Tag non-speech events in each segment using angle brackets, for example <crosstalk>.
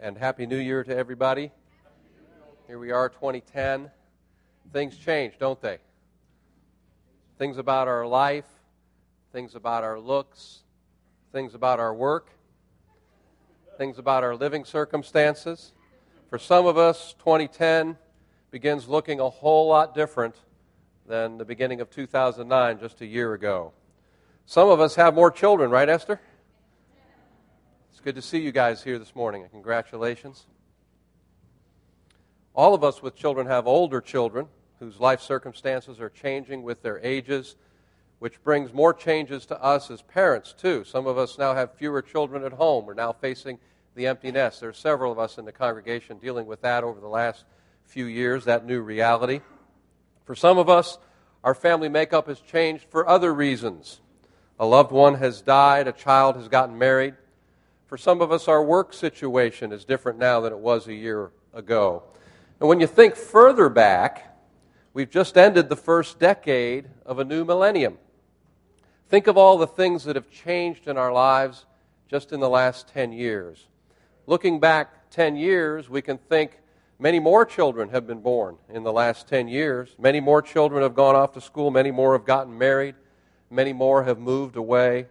and Happy New Year to everybody. Here we are, 2010. Things change, don't they? Things about our life, things about our looks, things about our work, things about our living circumstances. For some of us, 2010 begins looking a whole lot different than the beginning of 2009, just a year ago. Some of us have more children, right, Esther? Good to see you guys here this morning, and congratulations. All of us with children have older children whose life circumstances are changing with their ages, which brings more changes to us as parents, too. Some of us now have fewer children at home. We're now facing the empty nest. There are several of us in the congregation dealing with that over the last few years, that new reality. For some of us, our family makeup has changed for other reasons. A loved one has died, a child has gotten married. For some of us, our work situation is different now than it was a year ago. And when you think further back, we've just ended the first decade of a new millennium. Think of all the things that have changed in our lives just in the last 10 years. Looking back 10 years, we can think many more children have been born in the last 10 years. Many more children have gone off to school. Many more have gotten married. Many more have moved away.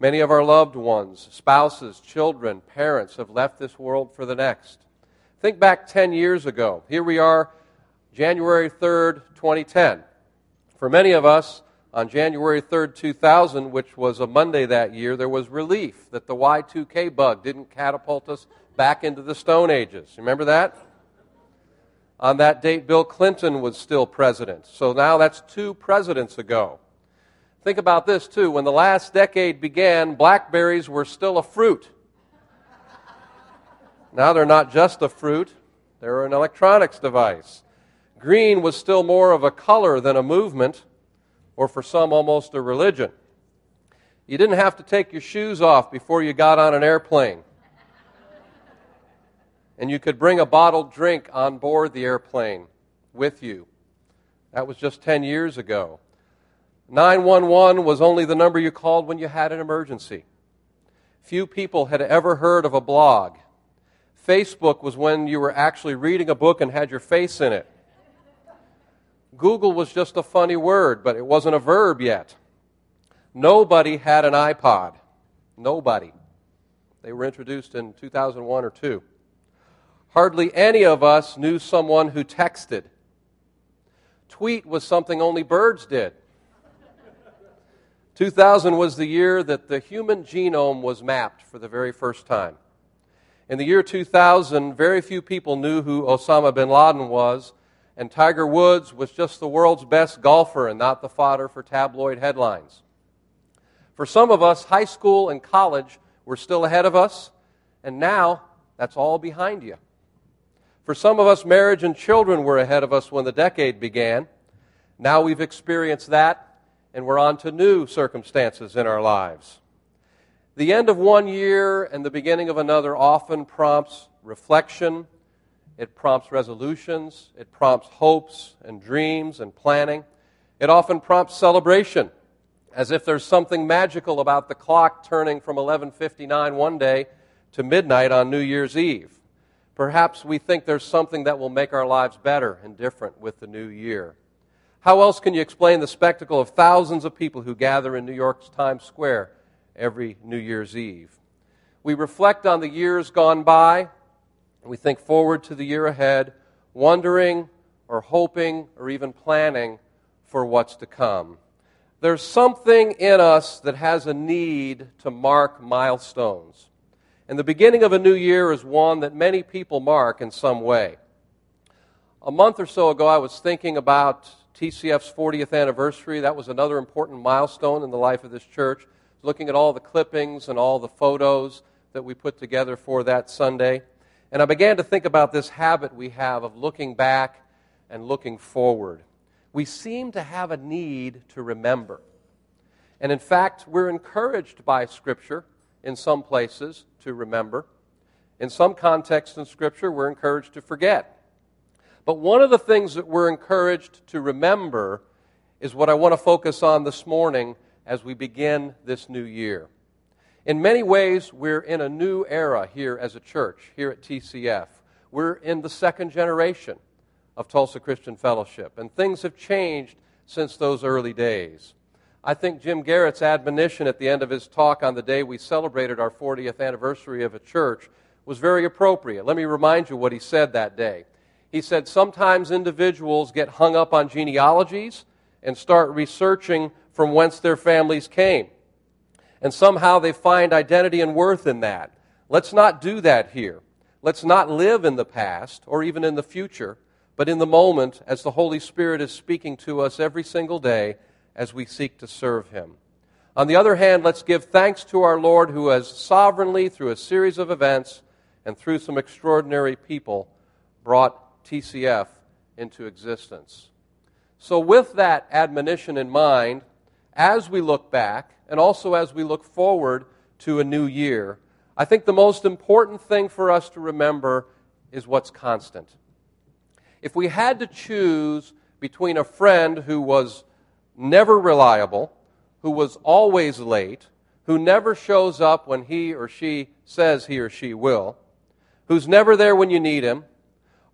Many of our loved ones, spouses, children, parents have left this world for the next. Think back 10 years ago. Here we are, January 3rd, 2010. For many of us, on January 3rd, 2000, which was a Monday that year, there was relief that the Y2K bug didn't catapult us back into the Stone Ages. Remember that? On that date, Bill Clinton was still president. So now that's two presidents ago. Think about this, too. When the last decade began, blackberries were still a fruit. Now they're not just a fruit, they're an electronics device. Green was still more of a color than a movement, or for some, almost a religion. You didn't have to take your shoes off before you got on an airplane. And you could bring a bottled drink on board the airplane with you. That was just 10 years ago. 911 was only the number you called when you had an emergency. Few people had ever heard of a blog. Facebook was when you were actually reading a book and had your face in it. Google was just a funny word, but it wasn't a verb yet. Nobody had an iPod. Nobody. They were introduced in 2001 or 2. Hardly any of us knew someone who texted. Tweet was something only birds did. 2000 was the year that the human genome was mapped for the very first time. In the year 2000, very few people knew who Osama bin Laden was, and Tiger Woods was just the world's best golfer and not the fodder for tabloid headlines. For some of us, high school and college were still ahead of us, and now that's all behind you. For some of us, marriage and children were ahead of us when the decade began. Now we've experienced that and we're on to new circumstances in our lives. The end of one year and the beginning of another often prompts reflection, it prompts resolutions, it prompts hopes and dreams and planning. It often prompts celebration, as if there's something magical about the clock turning from 11:59 one day to midnight on New Year's Eve. Perhaps we think there's something that will make our lives better and different with the new year. How else can you explain the spectacle of thousands of people who gather in New York's Times Square every New Year's Eve? We reflect on the years gone by, and we think forward to the year ahead, wondering or hoping or even planning for what's to come. There's something in us that has a need to mark milestones. And the beginning of a new year is one that many people mark in some way. A month or so ago, I was thinking about TCF's 40th anniversary. That was another important milestone in the life of this church. Looking at all the clippings and all the photos that we put together for that Sunday. And I began to think about this habit we have of looking back and looking forward. We seem to have a need to remember. And in fact, we're encouraged by Scripture in some places to remember. In some contexts in Scripture, we're encouraged to forget. But one of the things that we're encouraged to remember is what I want to focus on this morning as we begin this new year. In many ways, we're in a new era here as a church, here at TCF. We're in the second generation of Tulsa Christian Fellowship, and things have changed since those early days. I think Jim Garrett's admonition at the end of his talk on the day we celebrated our 40th anniversary of a church was very appropriate. Let me remind you what he said that day. He said, Sometimes individuals get hung up on genealogies and start researching from whence their families came. And somehow they find identity and worth in that. Let's not do that here. Let's not live in the past or even in the future, but in the moment as the Holy Spirit is speaking to us every single day as we seek to serve Him. On the other hand, let's give thanks to our Lord who has sovereignly, through a series of events and through some extraordinary people, brought TCF into existence. So, with that admonition in mind, as we look back and also as we look forward to a new year, I think the most important thing for us to remember is what's constant. If we had to choose between a friend who was never reliable, who was always late, who never shows up when he or she says he or she will, who's never there when you need him,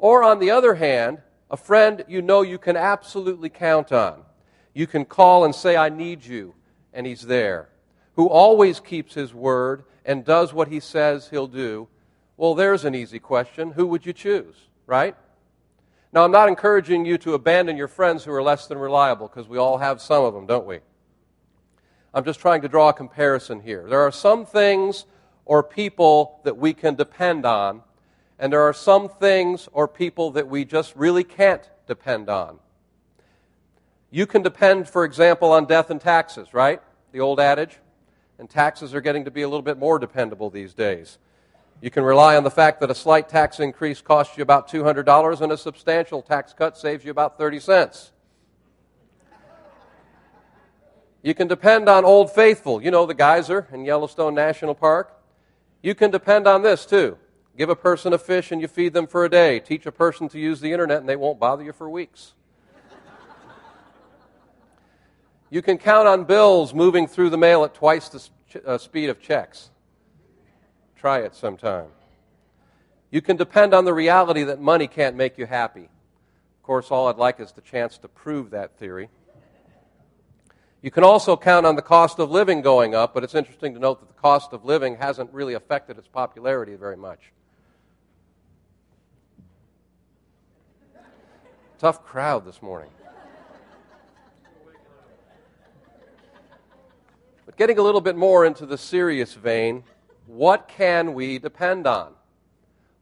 or on the other hand, a friend you know you can absolutely count on. You can call and say, I need you, and he's there. Who always keeps his word and does what he says he'll do. Well, there's an easy question. Who would you choose, right? Now, I'm not encouraging you to abandon your friends who are less than reliable, because we all have some of them, don't we? I'm just trying to draw a comparison here. There are some things or people that we can depend on and there are some things or people that we just really can't depend on. You can depend, for example, on death and taxes, right? The old adage. And taxes are getting to be a little bit more dependable these days. You can rely on the fact that a slight tax increase costs you about $200 and a substantial tax cut saves you about 30 cents. You can depend on Old Faithful, you know, the geyser in Yellowstone National Park. You can depend on this too. Give a person a fish and you feed them for a day. Teach a person to use the internet and they won't bother you for weeks. you can count on bills moving through the mail at twice the uh, speed of checks. Try it sometime. You can depend on the reality that money can't make you happy. Of course, all I'd like is the chance to prove that theory. You can also count on the cost of living going up, but it's interesting to note that the cost of living hasn't really affected its popularity very much. Tough crowd this morning. But getting a little bit more into the serious vein, what can we depend on?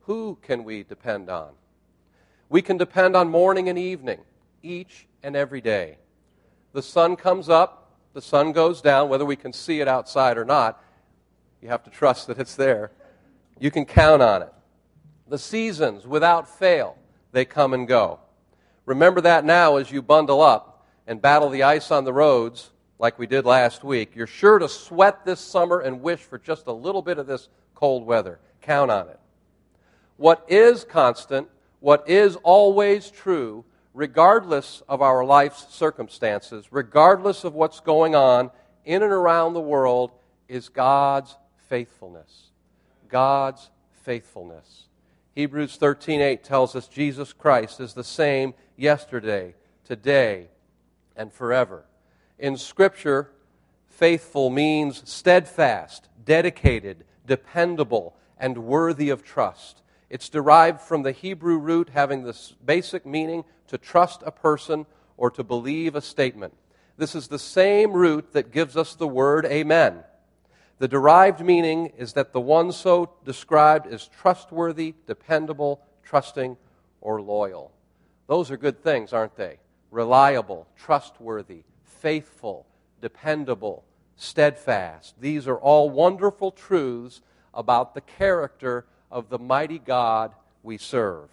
Who can we depend on? We can depend on morning and evening, each and every day. The sun comes up, the sun goes down, whether we can see it outside or not. You have to trust that it's there. You can count on it. The seasons, without fail, they come and go. Remember that now as you bundle up and battle the ice on the roads like we did last week. You're sure to sweat this summer and wish for just a little bit of this cold weather. Count on it. What is constant, what is always true, regardless of our life's circumstances, regardless of what's going on in and around the world, is God's faithfulness. God's faithfulness. Hebrews 13:8 tells us Jesus Christ is the same yesterday, today, and forever. In scripture, faithful means steadfast, dedicated, dependable, and worthy of trust. It's derived from the Hebrew root having this basic meaning to trust a person or to believe a statement. This is the same root that gives us the word amen. The derived meaning is that the one so described is trustworthy, dependable, trusting, or loyal. Those are good things, aren't they? Reliable, trustworthy, faithful, dependable, steadfast. These are all wonderful truths about the character of the mighty God we serve.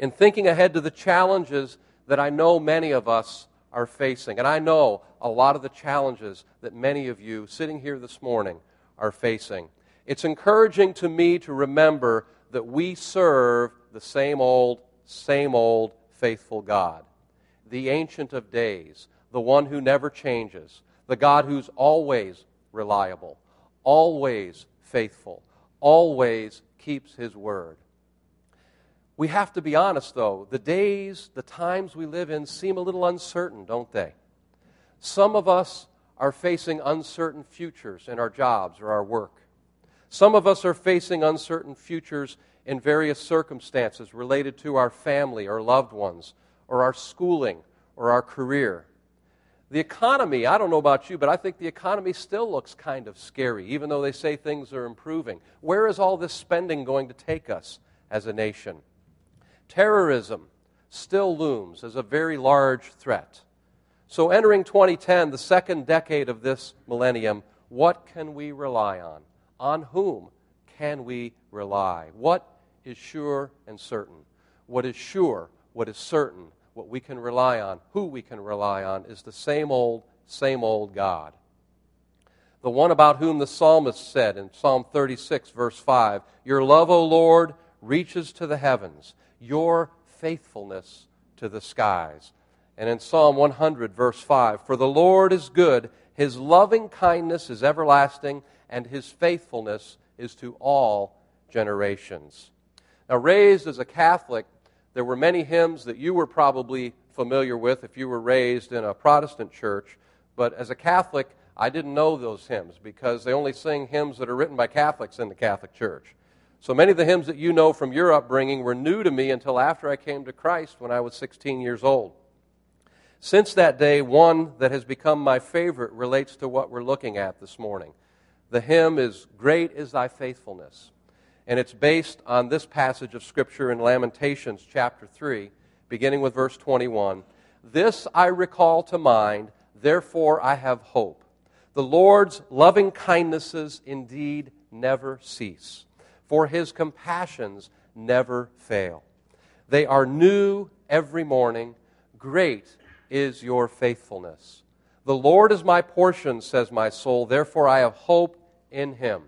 In thinking ahead to the challenges that I know many of us are facing. And I know a lot of the challenges that many of you sitting here this morning are facing. It's encouraging to me to remember that we serve the same old, same old faithful God, the Ancient of Days, the one who never changes, the God who's always reliable, always faithful, always keeps his word. We have to be honest, though. The days, the times we live in seem a little uncertain, don't they? Some of us are facing uncertain futures in our jobs or our work. Some of us are facing uncertain futures in various circumstances related to our family or loved ones, or our schooling, or our career. The economy, I don't know about you, but I think the economy still looks kind of scary, even though they say things are improving. Where is all this spending going to take us as a nation? Terrorism still looms as a very large threat. So, entering 2010, the second decade of this millennium, what can we rely on? On whom can we rely? What is sure and certain? What is sure, what is certain, what we can rely on, who we can rely on, is the same old, same old God. The one about whom the psalmist said in Psalm 36, verse 5 Your love, O Lord, reaches to the heavens, your faithfulness to the skies. And in Psalm 100, verse 5 For the Lord is good, his loving kindness is everlasting, and his faithfulness is to all generations. Now, raised as a Catholic, there were many hymns that you were probably familiar with if you were raised in a Protestant church, but as a Catholic, I didn't know those hymns because they only sing hymns that are written by Catholics in the Catholic Church. So many of the hymns that you know from your upbringing were new to me until after I came to Christ when I was 16 years old. Since that day, one that has become my favorite relates to what we're looking at this morning. The hymn is Great is Thy Faithfulness and it's based on this passage of Scripture in Lamentations chapter 3, beginning with verse 21. This I recall to mind, therefore I have hope. The Lord's loving kindnesses indeed never cease, for his compassions never fail. They are new every morning. Great is your faithfulness. The Lord is my portion, says my soul, therefore I have hope in him.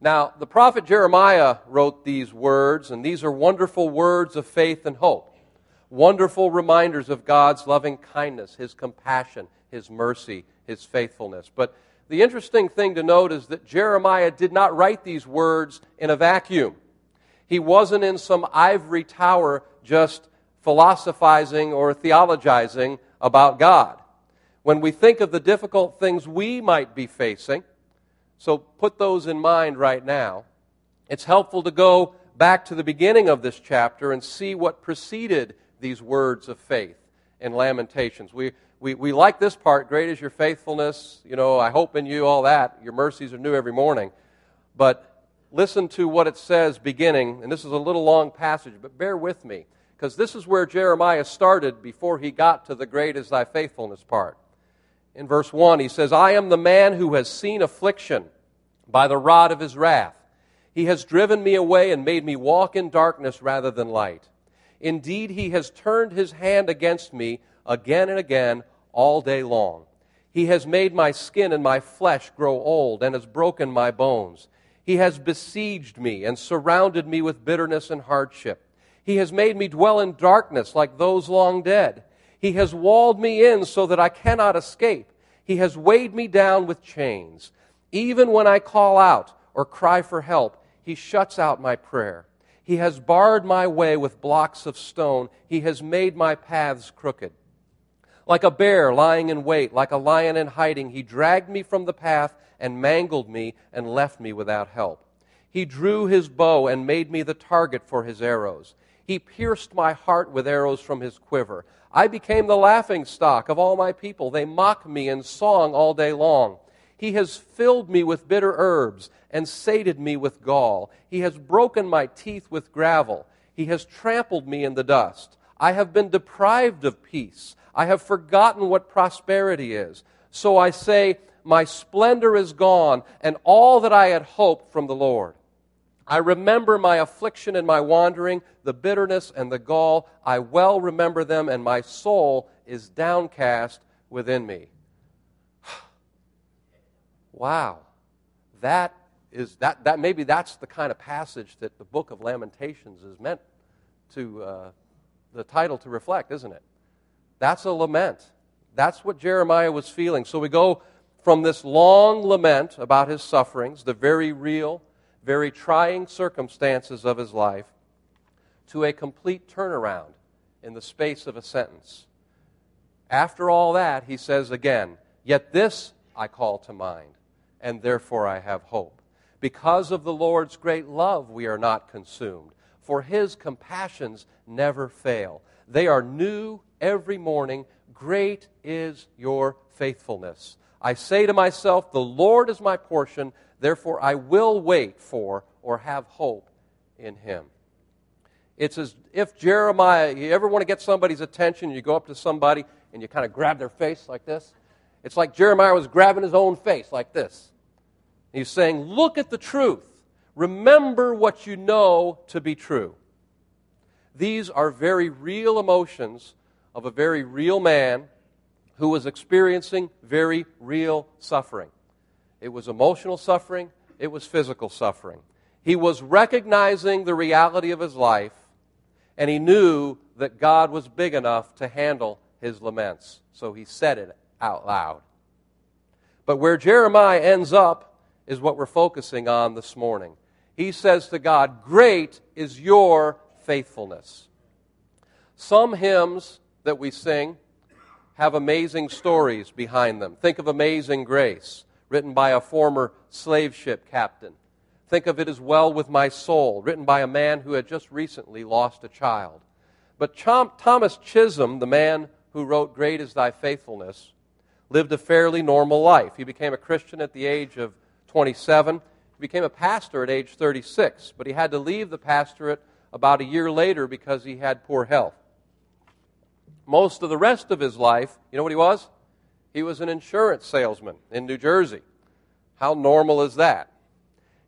Now, the prophet Jeremiah wrote these words, and these are wonderful words of faith and hope. Wonderful reminders of God's loving kindness, His compassion, His mercy, His faithfulness. But the interesting thing to note is that Jeremiah did not write these words in a vacuum. He wasn't in some ivory tower just philosophizing or theologizing about God. When we think of the difficult things we might be facing, so put those in mind right now. It's helpful to go back to the beginning of this chapter and see what preceded these words of faith in Lamentations. We, we, we like this part great is your faithfulness, you know, I hope in you, all that. Your mercies are new every morning. But listen to what it says beginning, and this is a little long passage, but bear with me, because this is where Jeremiah started before he got to the great is thy faithfulness part. In verse 1, he says, I am the man who has seen affliction by the rod of his wrath. He has driven me away and made me walk in darkness rather than light. Indeed, he has turned his hand against me again and again all day long. He has made my skin and my flesh grow old and has broken my bones. He has besieged me and surrounded me with bitterness and hardship. He has made me dwell in darkness like those long dead. He has walled me in so that I cannot escape. He has weighed me down with chains. Even when I call out or cry for help, he shuts out my prayer. He has barred my way with blocks of stone. He has made my paths crooked. Like a bear lying in wait, like a lion in hiding, he dragged me from the path and mangled me and left me without help. He drew his bow and made me the target for his arrows. He pierced my heart with arrows from his quiver. I became the laughing stock of all my people. They mock me in song all day long. He has filled me with bitter herbs and sated me with gall. He has broken my teeth with gravel. He has trampled me in the dust. I have been deprived of peace. I have forgotten what prosperity is. So I say, My splendor is gone, and all that I had hoped from the Lord. I remember my affliction and my wandering, the bitterness and the gall. I well remember them, and my soul is downcast within me. <sighs> wow. That is that, that maybe that's the kind of passage that the book of Lamentations is meant to uh, the title to reflect, isn't it? That's a lament. That's what Jeremiah was feeling. So we go from this long lament about his sufferings, the very real, very trying circumstances of his life, to a complete turnaround in the space of a sentence. After all that, he says again, Yet this I call to mind, and therefore I have hope. Because of the Lord's great love, we are not consumed, for his compassions never fail. They are new every morning. Great is your faithfulness. I say to myself, The Lord is my portion, therefore I will wait for or have hope in him. It's as if Jeremiah, you ever want to get somebody's attention, you go up to somebody and you kind of grab their face like this? It's like Jeremiah was grabbing his own face like this. He's saying, Look at the truth. Remember what you know to be true. These are very real emotions of a very real man who was experiencing very real suffering. It was emotional suffering, it was physical suffering. He was recognizing the reality of his life, and he knew that God was big enough to handle his laments. So he said it out loud. But where Jeremiah ends up is what we're focusing on this morning. He says to God, Great is your faithfulness. Some hymns that we sing have amazing stories behind them. Think of Amazing Grace, written by a former slave ship captain. Think of it as Well with My Soul, written by a man who had just recently lost a child. But Thomas Chisholm, the man who wrote Great is Thy Faithfulness, lived a fairly normal life. He became a Christian at the age of 27. He became a pastor at age 36, but he had to leave the pastorate about a year later because he had poor health. Most of the rest of his life, you know what he was? He was an insurance salesman in New Jersey. How normal is that?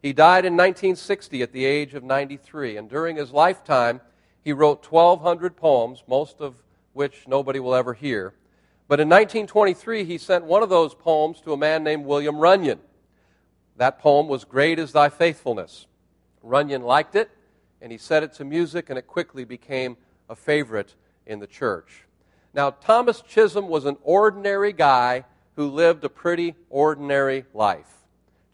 He died in 1960 at the age of 93, and during his lifetime, he wrote 1,200 poems, most of which nobody will ever hear. But in 1923, he sent one of those poems to a man named William Runyan. That poem was Great is Thy Faithfulness. Runyan liked it, and he set it to music, and it quickly became a favorite in the church. Now, Thomas Chisholm was an ordinary guy who lived a pretty ordinary life,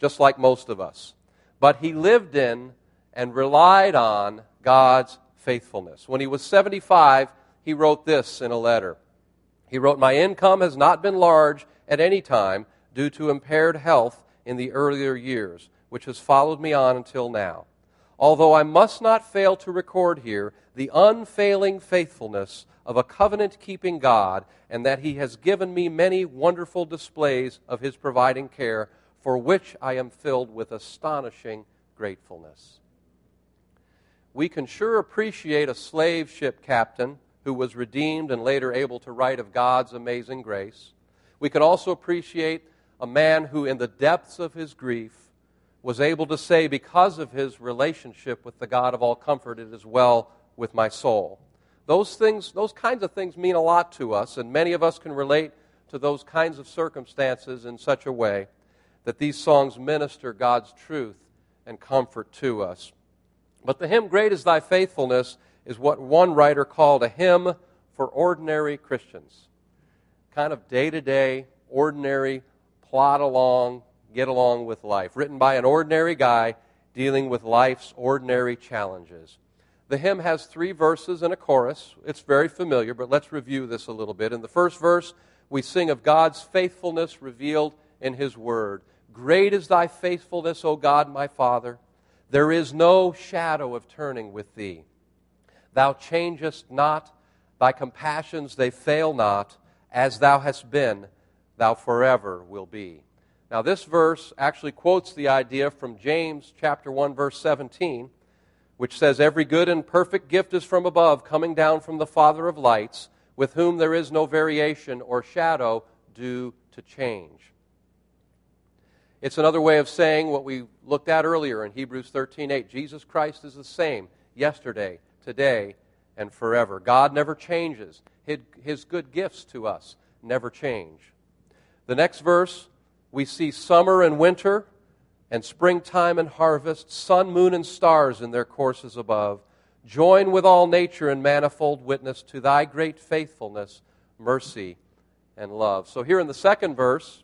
just like most of us. But he lived in and relied on God's faithfulness. When he was 75, he wrote this in a letter. He wrote, My income has not been large at any time due to impaired health in the earlier years, which has followed me on until now. Although I must not fail to record here the unfailing faithfulness of a covenant keeping God, and that He has given me many wonderful displays of His providing care, for which I am filled with astonishing gratefulness. We can sure appreciate a slave ship captain who was redeemed and later able to write of God's amazing grace. We can also appreciate a man who, in the depths of his grief, was able to say, because of his relationship with the God of all comfort, it is well with my soul. Those things, those kinds of things mean a lot to us, and many of us can relate to those kinds of circumstances in such a way that these songs minister God's truth and comfort to us. But the hymn, Great is Thy Faithfulness, is what one writer called a hymn for ordinary Christians. Kind of day to day, ordinary, plod along, get along with life. Written by an ordinary guy dealing with life's ordinary challenges. The hymn has three verses and a chorus. It's very familiar, but let's review this a little bit. In the first verse, we sing of God's faithfulness revealed in His Word. Great is thy faithfulness, O God, my Father. There is no shadow of turning with thee. Thou changest not, thy compassions they fail not, as thou hast been, thou forever will be. Now, this verse actually quotes the idea from James chapter 1, verse 17, which says, Every good and perfect gift is from above, coming down from the Father of lights, with whom there is no variation or shadow due to change. It's another way of saying what we looked at earlier in Hebrews 13:8. Jesus Christ is the same yesterday, today, and forever. God never changes. His good gifts to us never change. The next verse, we see summer and winter, and springtime and harvest, sun, moon, and stars in their courses above. Join with all nature in manifold witness to thy great faithfulness, mercy, and love. So, here in the second verse,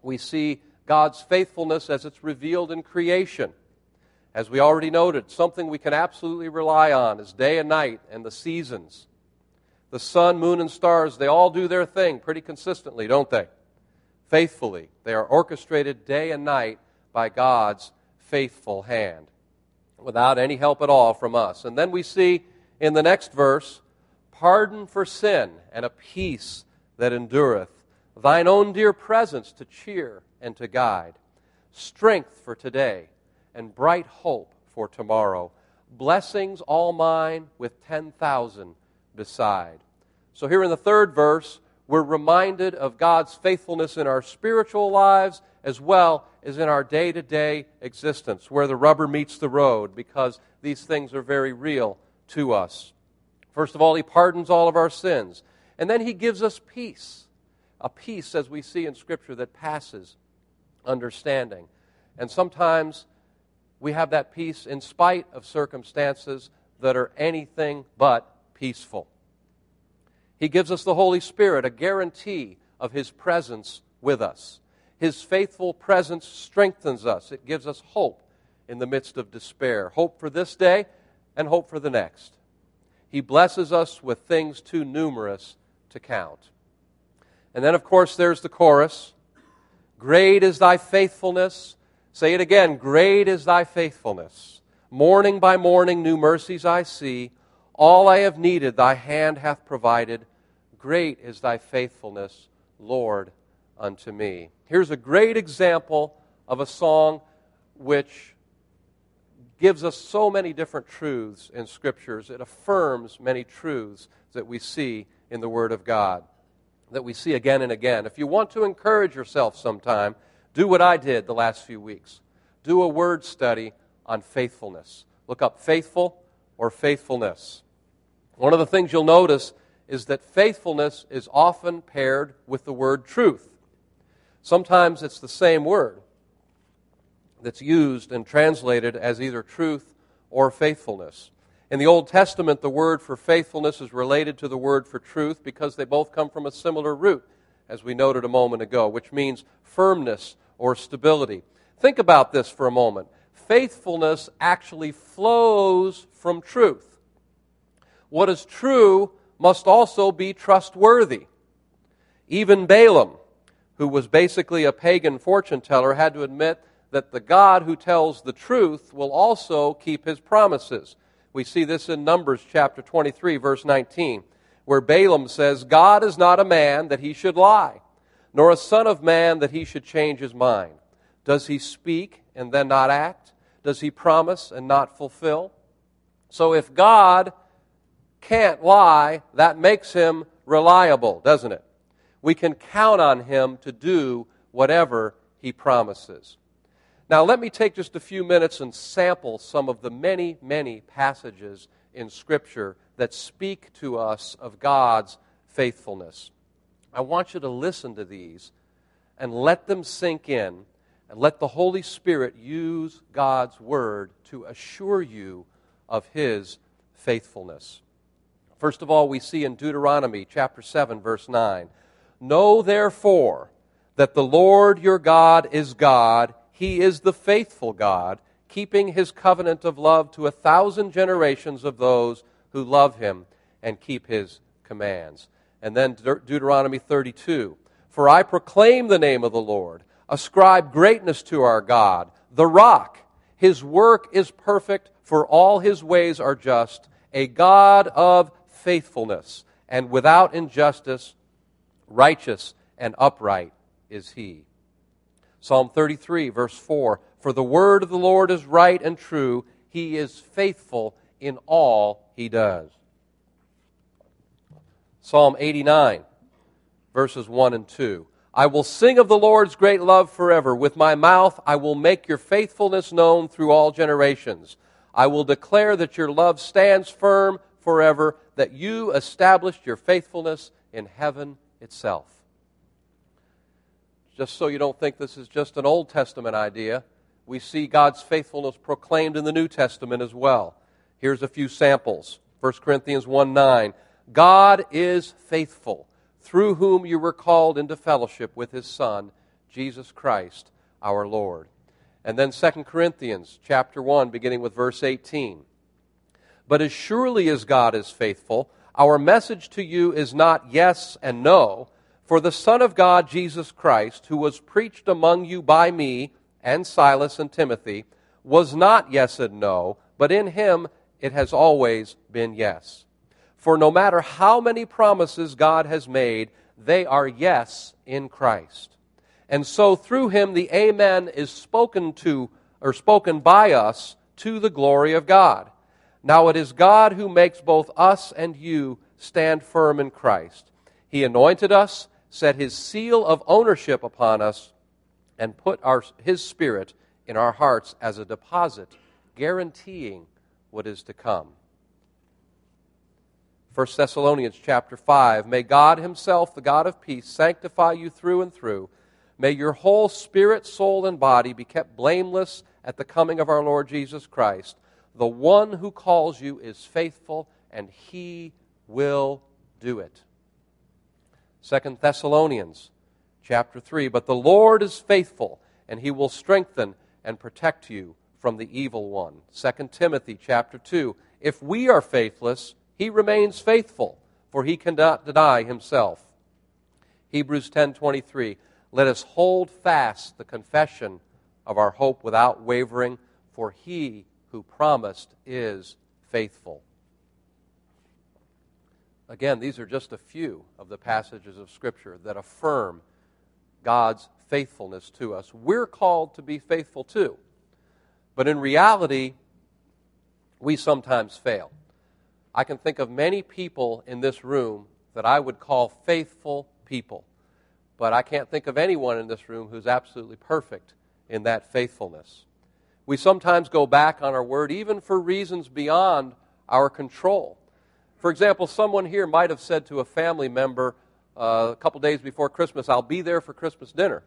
We see God's faithfulness as it's revealed in creation. As we already noted, something we can absolutely rely on is day and night and the seasons. The sun, moon, and stars, they all do their thing pretty consistently, don't they? Faithfully. They are orchestrated day and night by God's faithful hand without any help at all from us. And then we see in the next verse pardon for sin and a peace that endureth, thine own dear presence to cheer and to guide, strength for today and bright hope for tomorrow, blessings all mine with 10,000 beside. So, here in the third verse, we're reminded of God's faithfulness in our spiritual lives as well as in our day to day existence, where the rubber meets the road, because these things are very real to us. First of all, He pardons all of our sins. And then He gives us peace. A peace, as we see in Scripture, that passes understanding. And sometimes we have that peace in spite of circumstances that are anything but peaceful. He gives us the Holy Spirit, a guarantee of His presence with us. His faithful presence strengthens us, it gives us hope in the midst of despair hope for this day and hope for the next. He blesses us with things too numerous to count. And then, of course, there's the chorus Great is thy faithfulness. Say it again Great is thy faithfulness. Morning by morning, new mercies I see. All I have needed, thy hand hath provided. Great is thy faithfulness, Lord, unto me. Here's a great example of a song which gives us so many different truths in scriptures. It affirms many truths that we see in the Word of God, that we see again and again. If you want to encourage yourself sometime, do what I did the last few weeks. Do a word study on faithfulness. Look up faithful or faithfulness. One of the things you'll notice is that faithfulness is often paired with the word truth. Sometimes it's the same word that's used and translated as either truth or faithfulness. In the Old Testament, the word for faithfulness is related to the word for truth because they both come from a similar root, as we noted a moment ago, which means firmness or stability. Think about this for a moment. Faithfulness actually flows from truth. What is true must also be trustworthy. Even Balaam, who was basically a pagan fortune teller, had to admit that the God who tells the truth will also keep his promises. We see this in Numbers chapter 23, verse 19, where Balaam says, God is not a man that he should lie, nor a son of man that he should change his mind. Does he speak and then not act? Does he promise and not fulfill? So if God can't lie, that makes him reliable, doesn't it? We can count on him to do whatever he promises. Now, let me take just a few minutes and sample some of the many, many passages in Scripture that speak to us of God's faithfulness. I want you to listen to these and let them sink in and let the Holy Spirit use God's Word to assure you of His faithfulness. First of all, we see in Deuteronomy chapter 7, verse 9 Know therefore that the Lord your God is God, He is the faithful God, keeping His covenant of love to a thousand generations of those who love Him and keep His commands. And then De- Deuteronomy 32 For I proclaim the name of the Lord, ascribe greatness to our God, the rock. His work is perfect, for all His ways are just, a God of faithfulness, and without injustice, righteous and upright is he. Psalm 33, verse 4 For the word of the Lord is right and true, he is faithful in all he does. Psalm 89, verses 1 and 2. I will sing of the Lord's great love forever. With my mouth I will make your faithfulness known through all generations. I will declare that your love stands firm forever, that you established your faithfulness in heaven itself. Just so you don't think this is just an Old Testament idea, we see God's faithfulness proclaimed in the New Testament as well. Here's a few samples 1 Corinthians 1 9. God is faithful, through whom you were called into fellowship with his Son, Jesus Christ our Lord. And then 2 Corinthians chapter 1 beginning with verse 18. But as surely as God is faithful, our message to you is not yes and no, for the Son of God Jesus Christ, who was preached among you by me and Silas and Timothy, was not yes and no, but in him it has always been yes. For no matter how many promises God has made, they are yes in Christ. And so through him the amen is spoken to or spoken by us to the glory of God. Now it is God who makes both us and you stand firm in Christ. He anointed us, set his seal of ownership upon us, and put our, his spirit in our hearts as a deposit, guaranteeing what is to come. 1 Thessalonians chapter 5 May God himself, the God of peace, sanctify you through and through. May your whole spirit, soul, and body be kept blameless at the coming of our Lord Jesus Christ. The one who calls you is faithful, and he will do it. 2 Thessalonians chapter 3 But the Lord is faithful, and he will strengthen and protect you from the evil one. 2 Timothy chapter 2 If we are faithless, he remains faithful, for he cannot deny himself. Hebrews 10:23 Let us hold fast the confession of our hope without wavering, for he who promised is faithful. Again, these are just a few of the passages of Scripture that affirm God's faithfulness to us. We're called to be faithful too. But in reality, we sometimes fail. I can think of many people in this room that I would call faithful people. But I can't think of anyone in this room who's absolutely perfect in that faithfulness. We sometimes go back on our word, even for reasons beyond our control. For example, someone here might have said to a family member uh, a couple days before Christmas, I'll be there for Christmas dinner.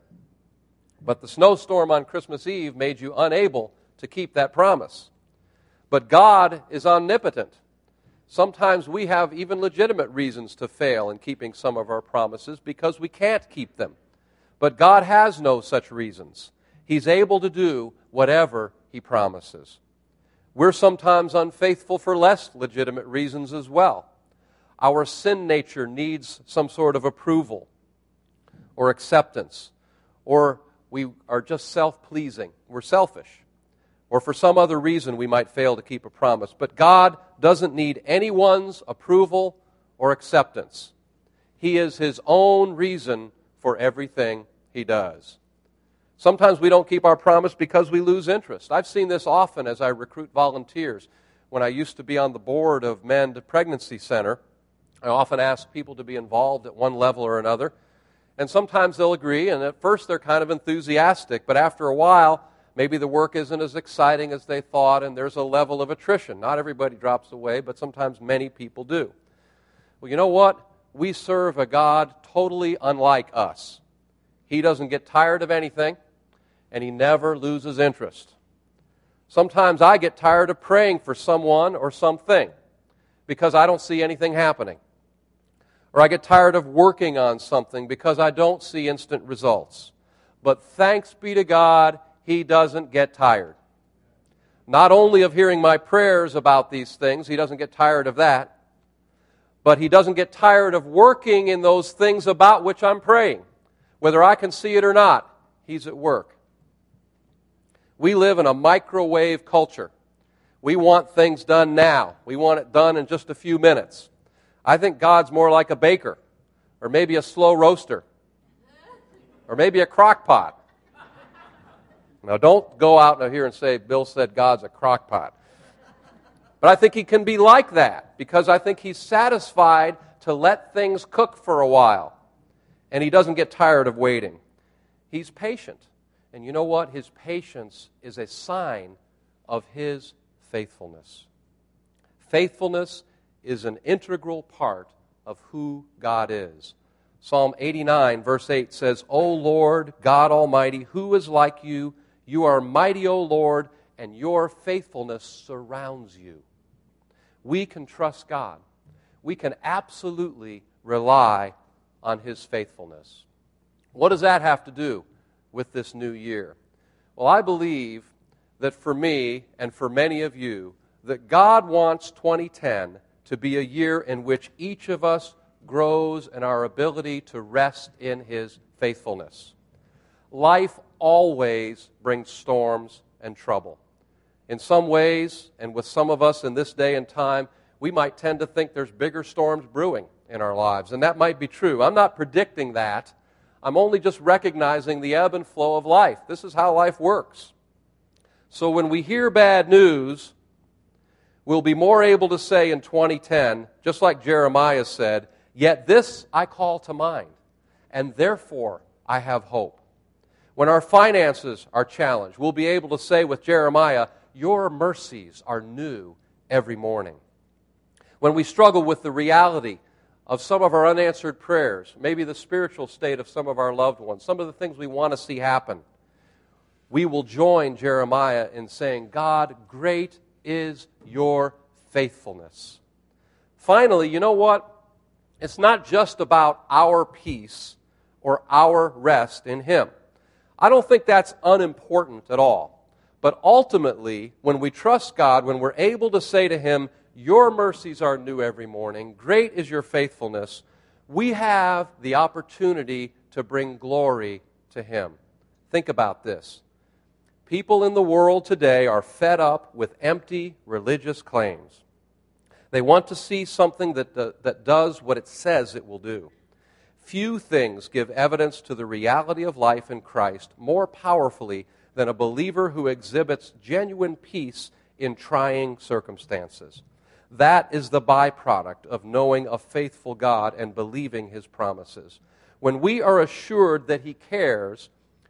But the snowstorm on Christmas Eve made you unable to keep that promise. But God is omnipotent. Sometimes we have even legitimate reasons to fail in keeping some of our promises because we can't keep them. But God has no such reasons. He's able to do whatever He promises. We're sometimes unfaithful for less legitimate reasons as well. Our sin nature needs some sort of approval or acceptance, or we are just self pleasing. We're selfish or for some other reason we might fail to keep a promise. But God doesn't need anyone's approval or acceptance. He is His own reason for everything He does. Sometimes we don't keep our promise because we lose interest. I've seen this often as I recruit volunteers. When I used to be on the board of Mend Pregnancy Center, I often ask people to be involved at one level or another. And sometimes they'll agree, and at first they're kind of enthusiastic, but after a while, Maybe the work isn't as exciting as they thought, and there's a level of attrition. Not everybody drops away, but sometimes many people do. Well, you know what? We serve a God totally unlike us. He doesn't get tired of anything, and he never loses interest. Sometimes I get tired of praying for someone or something because I don't see anything happening. Or I get tired of working on something because I don't see instant results. But thanks be to God, he doesn't get tired. Not only of hearing my prayers about these things, he doesn't get tired of that, but he doesn't get tired of working in those things about which I'm praying. Whether I can see it or not, he's at work. We live in a microwave culture. We want things done now. We want it done in just a few minutes. I think God's more like a baker, or maybe a slow roaster, or maybe a crock pot. Now, don't go out here and say, Bill said God's a crockpot. But I think he can be like that because I think he's satisfied to let things cook for a while. And he doesn't get tired of waiting. He's patient. And you know what? His patience is a sign of his faithfulness. Faithfulness is an integral part of who God is. Psalm 89, verse 8 says, O Lord, God Almighty, who is like you? You are mighty, O Lord, and your faithfulness surrounds you. We can trust God. We can absolutely rely on his faithfulness. What does that have to do with this new year? Well, I believe that for me and for many of you, that God wants 2010 to be a year in which each of us grows in our ability to rest in His faithfulness. Life always brings storms and trouble. In some ways, and with some of us in this day and time, we might tend to think there's bigger storms brewing in our lives, and that might be true. I'm not predicting that. I'm only just recognizing the ebb and flow of life. This is how life works. So when we hear bad news, we'll be more able to say in 2010, just like Jeremiah said, Yet this I call to mind, and therefore I have hope. When our finances are challenged, we'll be able to say with Jeremiah, Your mercies are new every morning. When we struggle with the reality of some of our unanswered prayers, maybe the spiritual state of some of our loved ones, some of the things we want to see happen, we will join Jeremiah in saying, God, great is your faithfulness. Finally, you know what? It's not just about our peace or our rest in Him. I don't think that's unimportant at all. But ultimately, when we trust God, when we're able to say to Him, Your mercies are new every morning, great is your faithfulness, we have the opportunity to bring glory to Him. Think about this. People in the world today are fed up with empty religious claims. They want to see something that, uh, that does what it says it will do. Few things give evidence to the reality of life in Christ more powerfully than a believer who exhibits genuine peace in trying circumstances. That is the byproduct of knowing a faithful God and believing his promises. When we are assured that he cares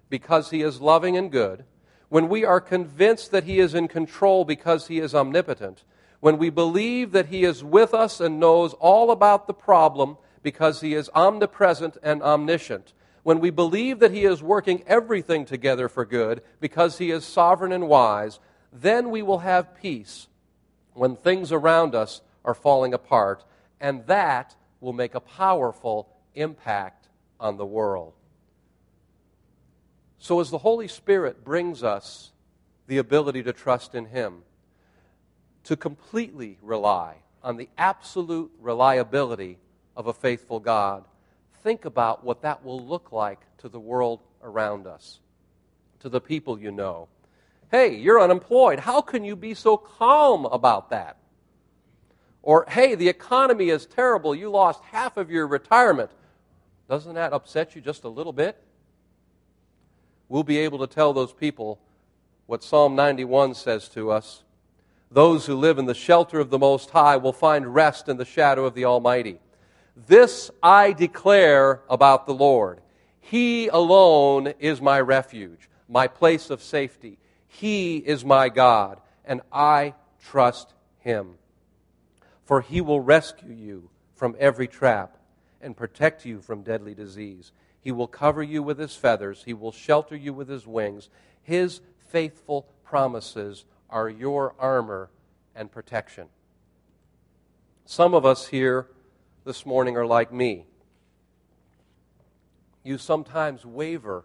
because he is loving and good, when we are convinced that he is in control because he is omnipotent, when we believe that He is with us and knows all about the problem because He is omnipresent and omniscient, when we believe that He is working everything together for good because He is sovereign and wise, then we will have peace when things around us are falling apart, and that will make a powerful impact on the world. So, as the Holy Spirit brings us the ability to trust in Him, to completely rely on the absolute reliability of a faithful God, think about what that will look like to the world around us, to the people you know. Hey, you're unemployed. How can you be so calm about that? Or, hey, the economy is terrible. You lost half of your retirement. Doesn't that upset you just a little bit? We'll be able to tell those people what Psalm 91 says to us those who live in the shelter of the Most High will find rest in the shadow of the Almighty. This I declare about the Lord. He alone is my refuge, my place of safety. He is my God, and I trust him. For he will rescue you from every trap and protect you from deadly disease. He will cover you with his feathers, he will shelter you with his wings. His faithful promises are your armor and protection. Some of us here this morning are like me. You sometimes waver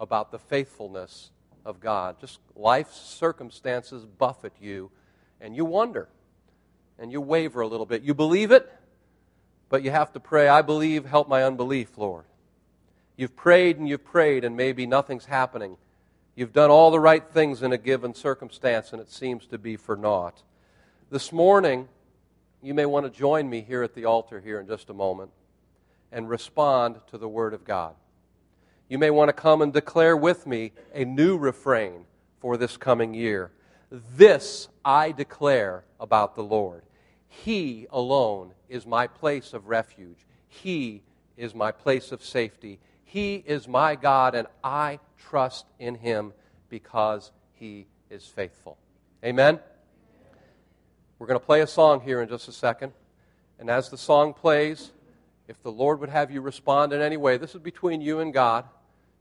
about the faithfulness of God. Just life's circumstances buffet you, and you wonder, and you waver a little bit. You believe it, but you have to pray, I believe, help my unbelief, Lord. You've prayed and you've prayed, and maybe nothing's happening. You've done all the right things in a given circumstance, and it seems to be for naught. This morning, you may want to join me here at the altar here in just a moment and respond to the Word of God. You may want to come and declare with me a new refrain for this coming year. This I declare about the Lord. He alone is my place of refuge. He is my place of safety. He is my God, and I trust in him because he is faithful. Amen? We're going to play a song here in just a second. And as the song plays, if the Lord would have you respond in any way, this is between you and God.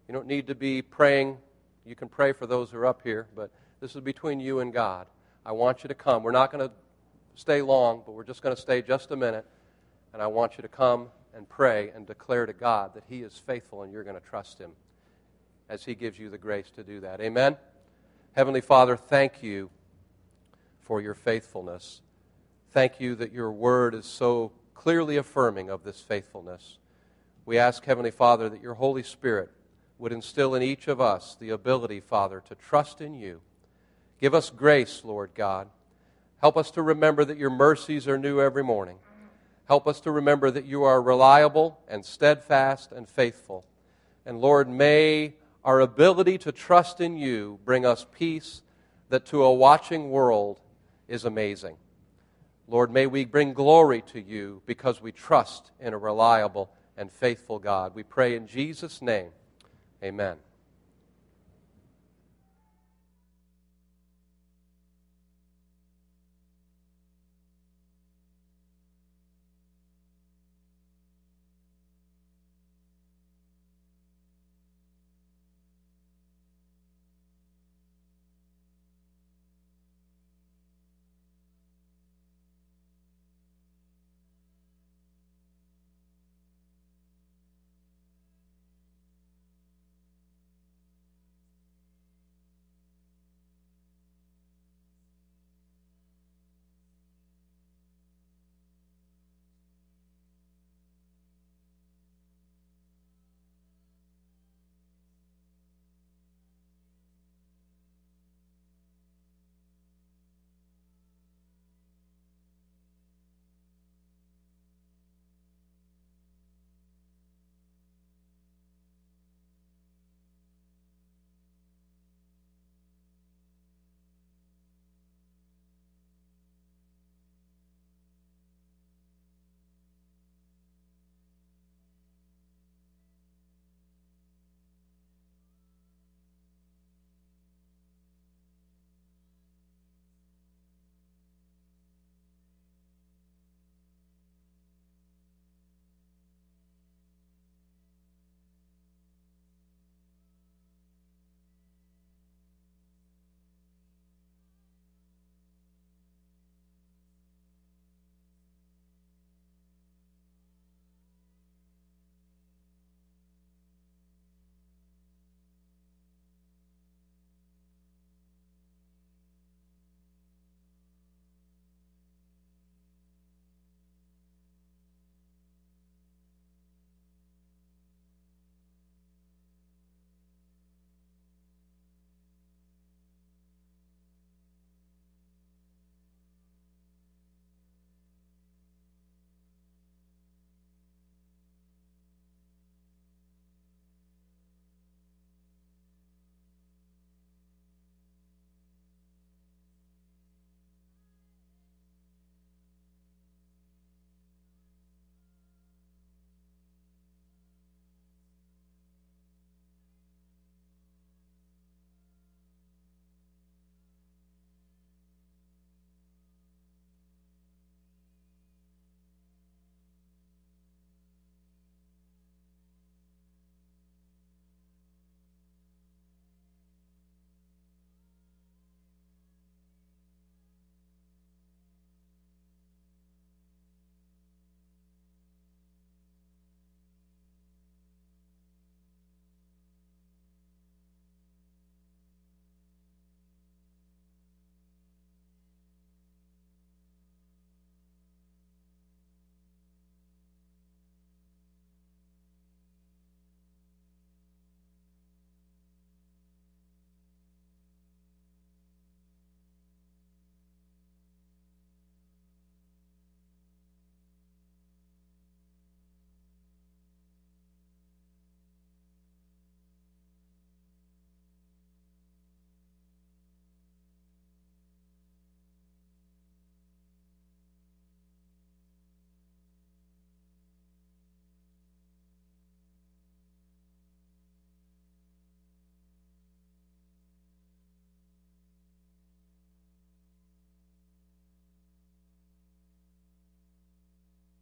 You don't need to be praying. You can pray for those who are up here, but this is between you and God. I want you to come. We're not going to stay long, but we're just going to stay just a minute. And I want you to come and pray and declare to God that He is faithful and you're going to trust Him as He gives you the grace to do that. Amen? Heavenly Father, thank you for your faithfulness. Thank you that your word is so clearly affirming of this faithfulness. We ask, Heavenly Father, that your Holy Spirit would instill in each of us the ability, Father, to trust in you. Give us grace, Lord God. Help us to remember that your mercies are new every morning. Help us to remember that you are reliable and steadfast and faithful. And Lord, may our ability to trust in you bring us peace that to a watching world is amazing. Lord, may we bring glory to you because we trust in a reliable and faithful God. We pray in Jesus' name. Amen.